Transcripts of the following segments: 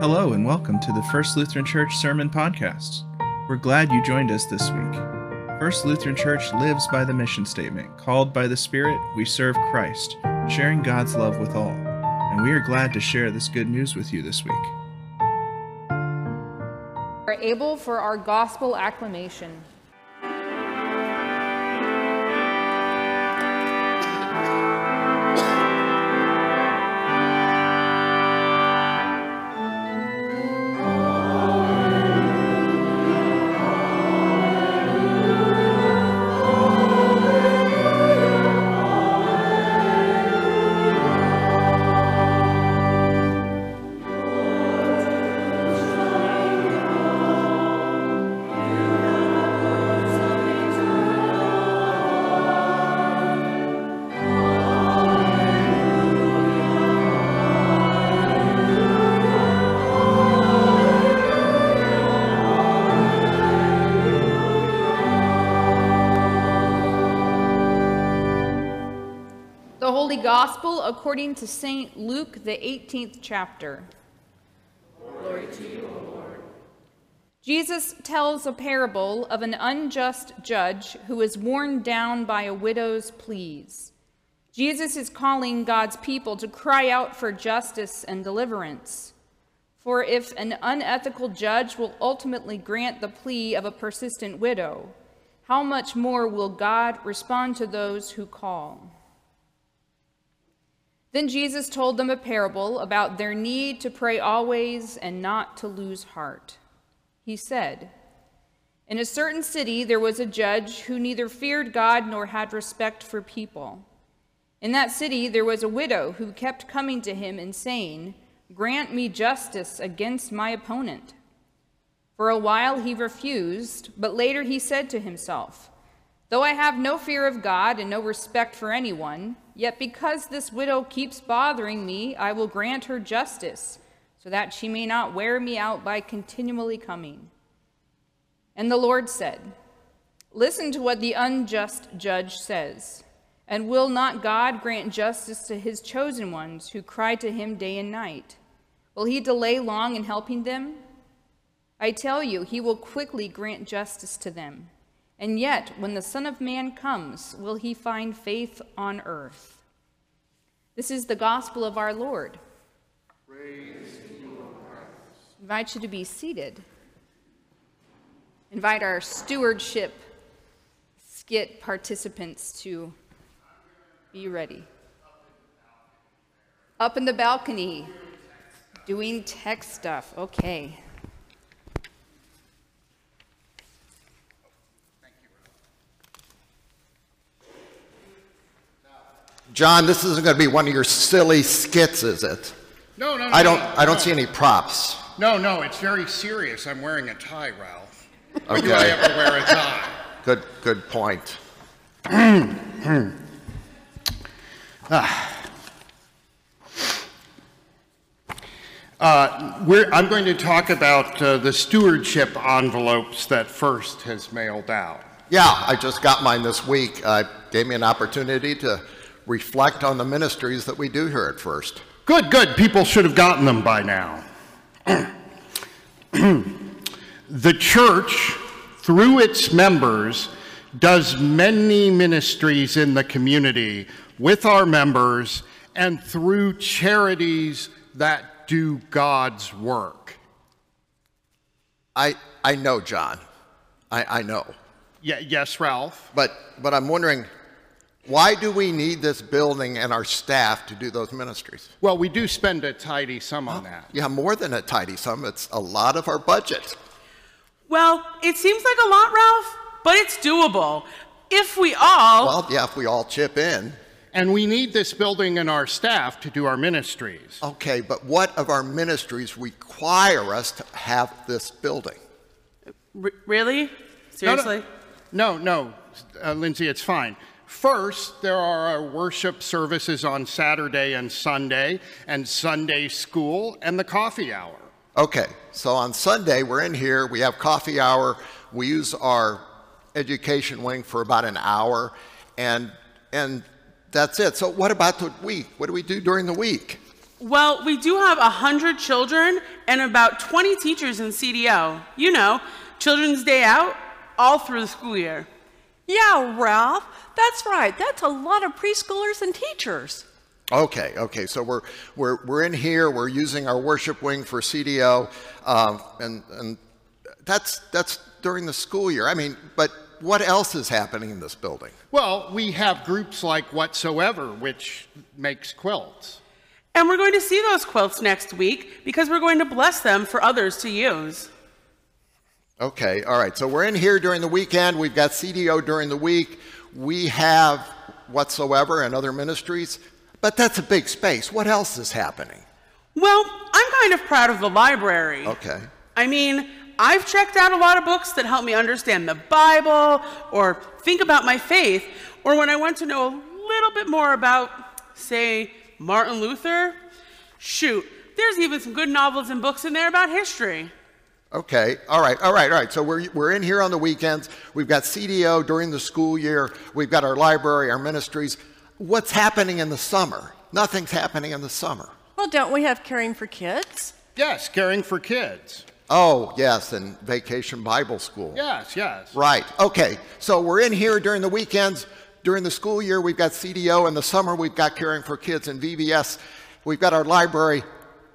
Hello, and welcome to the First Lutheran Church Sermon Podcast. We're glad you joined us this week. First Lutheran Church lives by the mission statement Called by the Spirit, we serve Christ, sharing God's love with all. And we are glad to share this good news with you this week. We're able for our gospel acclamation. Gospel according to St. Luke, the 18th chapter. Glory to you, o Lord. Jesus tells a parable of an unjust judge who is worn down by a widow's pleas. Jesus is calling God's people to cry out for justice and deliverance. For if an unethical judge will ultimately grant the plea of a persistent widow, how much more will God respond to those who call? Then Jesus told them a parable about their need to pray always and not to lose heart. He said, In a certain city there was a judge who neither feared God nor had respect for people. In that city there was a widow who kept coming to him and saying, Grant me justice against my opponent. For a while he refused, but later he said to himself, Though I have no fear of God and no respect for anyone, yet because this widow keeps bothering me, I will grant her justice, so that she may not wear me out by continually coming. And the Lord said, Listen to what the unjust judge says. And will not God grant justice to his chosen ones who cry to him day and night? Will he delay long in helping them? I tell you, he will quickly grant justice to them. And yet, when the Son of Man comes, will he find faith on earth? This is the gospel of our Lord. Praise invite you to be seated. Invite our stewardship skit participants to be ready. Up in the balcony, doing tech stuff. Okay. John, this isn't going to be one of your silly skits, is it? No, no, no. I don't. no, I don't no. see any props. No, no, it's very serious. I'm wearing a tie, Ralph. Why do I Okay. have to wear a tie? Good. Good point. We're, I'm going to talk about uh, the stewardship envelopes that First has mailed out. Yeah, I just got mine this week. Uh, gave me an opportunity to reflect on the ministries that we do here at First. Good, good. People should have gotten them by now. the church, through its members, does many ministries in the community with our members and through charities that do God's work. I I know, John. I, I know. Yeah, yes, Ralph. But but I'm wondering, why do we need this building and our staff to do those ministries? Well, we do spend a tidy sum on that. Yeah, more than a tidy sum. It's a lot of our budget. Well, it seems like a lot, Ralph, but it's doable. If we all. Well, yeah, if we all chip in. And we need this building and our staff to do our ministries. Okay, but what of our ministries require us to have this building? R- really? Seriously? No, no, uh, Lindsay, it's fine. First, there are our worship services on Saturday and Sunday, and Sunday school, and the coffee hour. Okay, so on Sunday, we're in here, we have coffee hour, we use our education wing for about an hour, and, and that's it. So what about the week? What do we do during the week? Well, we do have 100 children and about 20 teachers in CDO. You know, Children's Day Out, all through the school year. Yeah, Ralph, that's right. That's a lot of preschoolers and teachers. Okay, okay. So we're we're we're in here. We're using our worship wing for CDO, um, and and that's that's during the school year. I mean, but what else is happening in this building? Well, we have groups like Whatsoever, which makes quilts. And we're going to see those quilts next week because we're going to bless them for others to use. Okay, all right. So we're in here during the weekend. We've got CDO during the week. We have Whatsoever and other ministries, but that's a big space. What else is happening? Well, I'm kind of proud of the library. Okay. I mean, I've checked out a lot of books that help me understand the Bible or think about my faith, or when I want to know a little bit more about, say, Martin Luther. Shoot, there's even some good novels and books in there about history. Okay, all right, all right, all right. So we're, we're in here on the weekends. We've got CDO during the school year. We've got our library, our ministries. What's happening in the summer? Nothing's happening in the summer. Well, don't we have caring for kids? Yes, caring for kids. Oh, yes, and Vacation Bible School. Yes, yes. Right, okay. So we're in here during the weekends. During the school year, we've got CDO. In the summer, we've got Caring for Kids and VBS. We've got our library.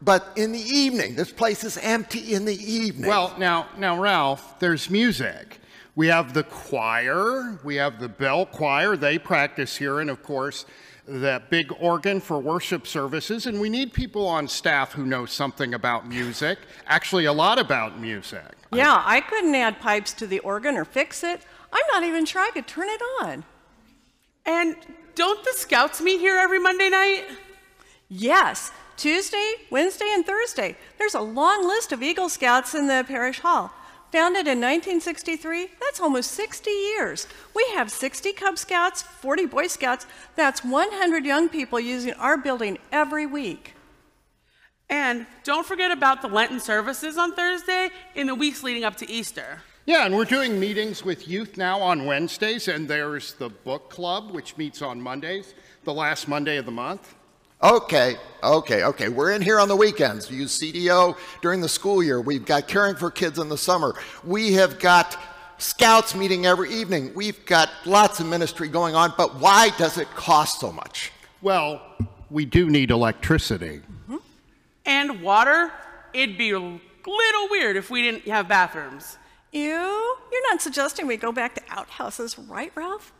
But in the evening, this place is empty in the evening. Well, now, now, Ralph, there's music. We have the choir, we have the bell choir, they practice here, and of course, that big organ for worship services. And we need people on staff who know something about music, actually, a lot about music. Yeah, I couldn't add pipes to the organ or fix it. I'm not even sure I could turn it on. And don't the scouts meet here every Monday night? Yes, Tuesday, Wednesday, and Thursday. There's a long list of Eagle Scouts in the parish hall. Founded in 1963, that's almost 60 years. We have 60 Cub Scouts, 40 Boy Scouts. That's 100 young people using our building every week. And don't forget about the Lenten services on Thursday in the weeks leading up to Easter. Yeah, and we're doing meetings with youth now on Wednesdays, and there's the book club, which meets on Mondays, the last Monday of the month. Okay, okay, okay. We're in here on the weekends. We use CDO during the school year. We've got Caring for Kids in the summer. We have got scouts meeting every evening. We've got lots of ministry going on, but why does it cost so much? Well, we do need electricity. Mm-hmm. And water, it'd be a little weird if we didn't have bathrooms. Ew, you're not suggesting we go back to outhouses, right, Ralph?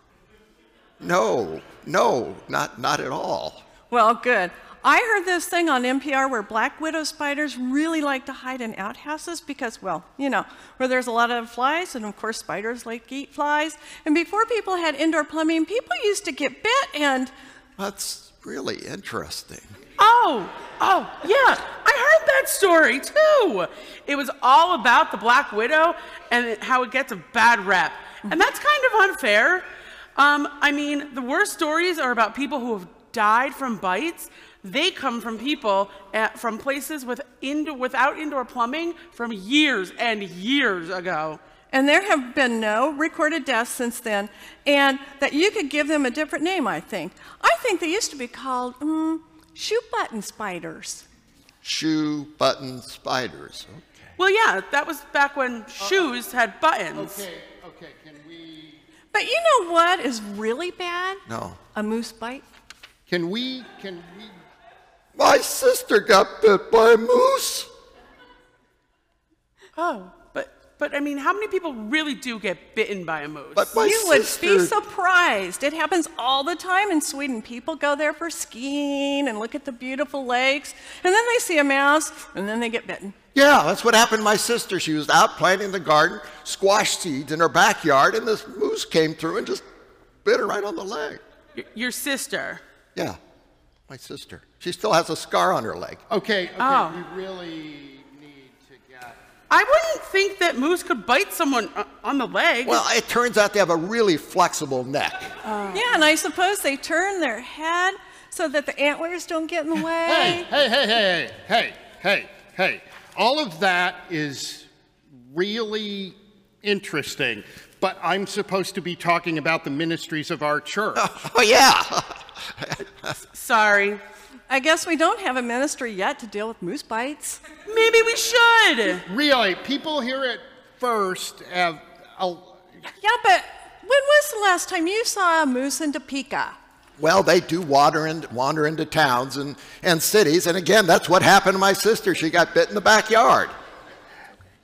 No, no, not, not at all. Well, good. I heard this thing on NPR where black widow spiders really like to hide in outhouses because, well, you know, where there's a lot of flies, and of course, spiders like to eat flies. And before people had indoor plumbing, people used to get bit and. That's really interesting. Oh, oh, yeah, I heard that story too. It was all about the Black Widow and how it gets a bad rep. And that's kind of unfair. Um, I mean, the worst stories are about people who have died from bites. They come from people at, from places with indo- without indoor plumbing from years and years ago. And there have been no recorded deaths since then, and that you could give them a different name, I think. I think they used to be called mm, shoe button spiders. Shoe button spiders. Okay. Well, yeah, that was back when shoes had buttons. Okay, okay, can we, But you know what is really bad? No. A moose bite. Can we, can we, My sister got bit by a moose. Oh, but but I mean, how many people really do get bitten by a moose? But my you would be surprised. It happens all the time in Sweden. People go there for skiing and look at the beautiful lakes, and then they see a mouse, and then they get bitten. Yeah, that's what happened to my sister. She was out planting the garden, squash seeds in her backyard, and this moose came through and just bit her right on the leg. Your sister. Yeah, my sister. She still has a scar on her leg. okay, okay, Oh. we really need to get, I wouldn't think that moose could bite someone uh, on the leg. Well, it turns out they have a really flexible neck. Yeah, and I suppose they turn their head so that the antlers don't get in the way. hey, way. hey, hey, hey, hey, hey, hey. All of that is really interesting, but I'm supposed to be talking about the ministries of our church. Oh, yeah. Sorry. I guess we don't have a ministry yet to deal with moose bites. Maybe we should. Really, people here at First have. A, Yeah, but when was the last time you saw a moose in Topeka? Well, they do wander in, wander into towns and, and cities, and again, that's what happened to my sister. She got bit in the backyard.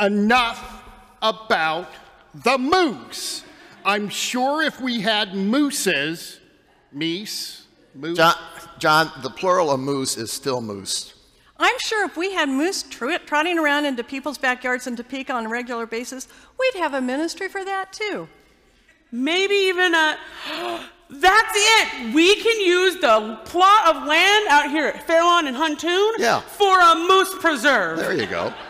enough about the moose. I'm sure if we had mooses, meese, moose. John, John, the plural of moose is still moose. I'm sure if we had moose tr- trotting around into people's backyards in Topeka on a regular basis, we'd have a ministry for that too. Maybe even a. That's it. We can use the plot of land out here at Fairlawn and Huntoon Yeah. for a moose preserve. There you go.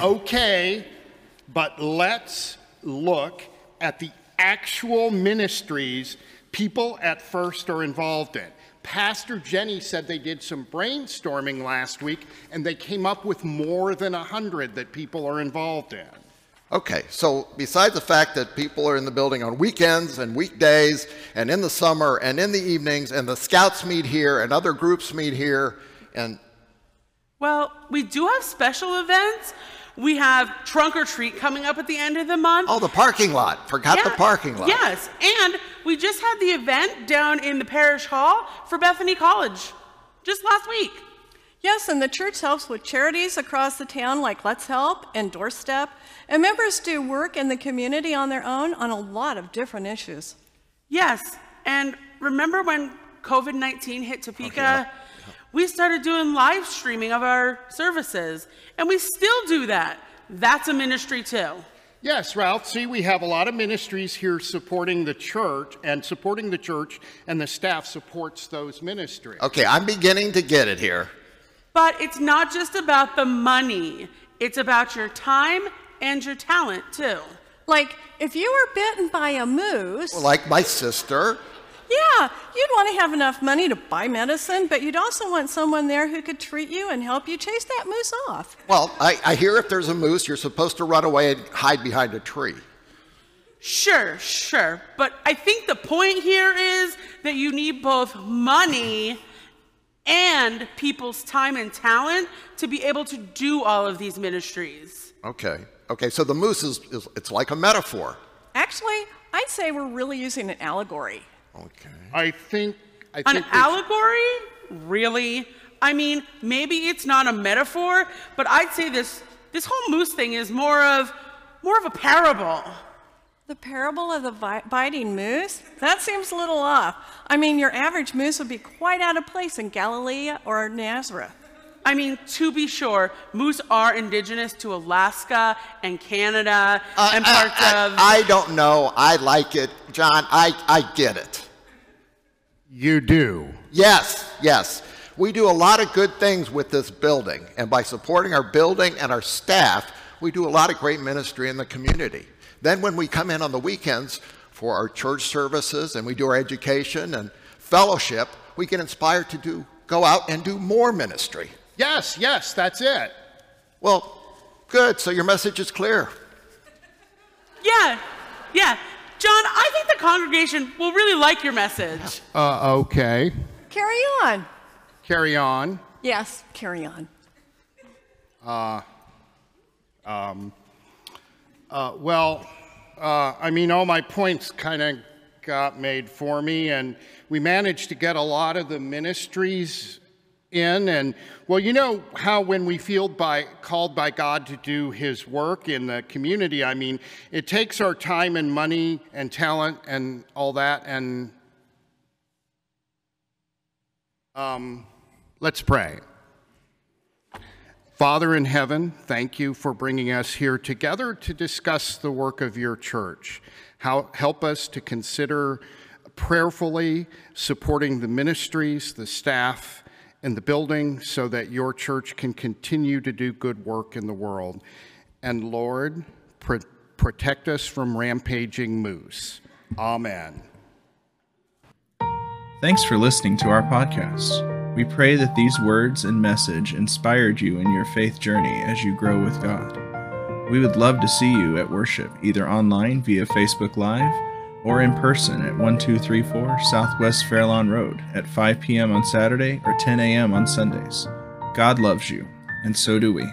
Okay, but let's look at the actual ministries people at First are involved in. Pastor Jenny said they did some brainstorming last week and they came up with more than a 100 that people are involved in. Okay, so besides the fact that people are in the building on weekends and weekdays and in the summer and in the evenings and the scouts meet here and other groups meet here and Well, we do have special events. We have trunk or treat coming up at the end of the month. oh, the parking lot. Forgot the parking lot. Yes, and we just had the event down in the parish hall for Bethany College just last week. Yes, and the church helps with charities across the town like Let's Help and Doorstep, and members do work in the community on their own on a lot of different issues. Yes, and remember when COVID 19 hit Topeka? We started doing live streaming of our services, and we still do that. That's a ministry too. Yes, Ralph. See, we have a lot of ministries here supporting the church and supporting the church, and the staff supports those ministries. Okay, I'm beginning to get it here. But it's not just about the money, it's about your time and your talent too. Like, if you were bitten by a moose, Like my sister. Yeah, you'd want to have enough money to buy medicine, but you'd also want someone there who could treat you and help you chase that moose off. Well, I, I hear if there's a moose, you're supposed to run away and hide behind a tree. Sure, sure. But I think the point here is that you need both money and people's time and talent to be able to do all of these ministries. Okay. Okay, so the moose is, is it's like a metaphor. Actually, I'd say we're really using an allegory. Okay. I think. I An think we- allegory? Really? I mean, maybe it's not a metaphor, but I'd say this this whole moose thing is more of more of a parable. The parable of the vi- biting moose? That seems a little off. I mean, your average moose would be quite out of place in Galilee or Nazareth. I mean, to be sure, moose are indigenous to Alaska and Canada uh, and I- parts I, of. I don't know. I like it. John, I, I get it. You do. Yes, yes. We do a lot of good things with this building, and by supporting our building and our staff, we do a lot of great ministry in the community. Then, when we come in on the weekends for our church services and we do our education and fellowship, we get inspired to do go out and do more ministry. Yes, yes, that's it. Well, good. So your message is clear. yeah, yeah. John, I think the congregation will really like your message. Uh, okay. Carry on. Carry on. Yes, carry on. Uh, um, uh, well, uh, I mean, all my points kind of got made for me, and we managed to get a lot of the ministries in. And well, you know how when we feel by called by God to do His work in the community, I mean, it takes our time and money and talent and all that. And um, let's pray. Father in heaven, thank you for bringing us here together to discuss the work of your church. How, help us to consider prayerfully supporting the ministries, the staff, and the building so that your church can continue to do good work in the world. And Lord, pr- protect us from rampaging moose. Amen. Thanks for listening to our podcast. We pray that these words and message inspired you in your faith journey as you grow with God. We would love to see you at worship, either online via Facebook Live or in person at 1234 Southwest Fairlawn Road at 5 p.m. on Saturday or 10 a.m. on Sundays. God loves you, and so do we.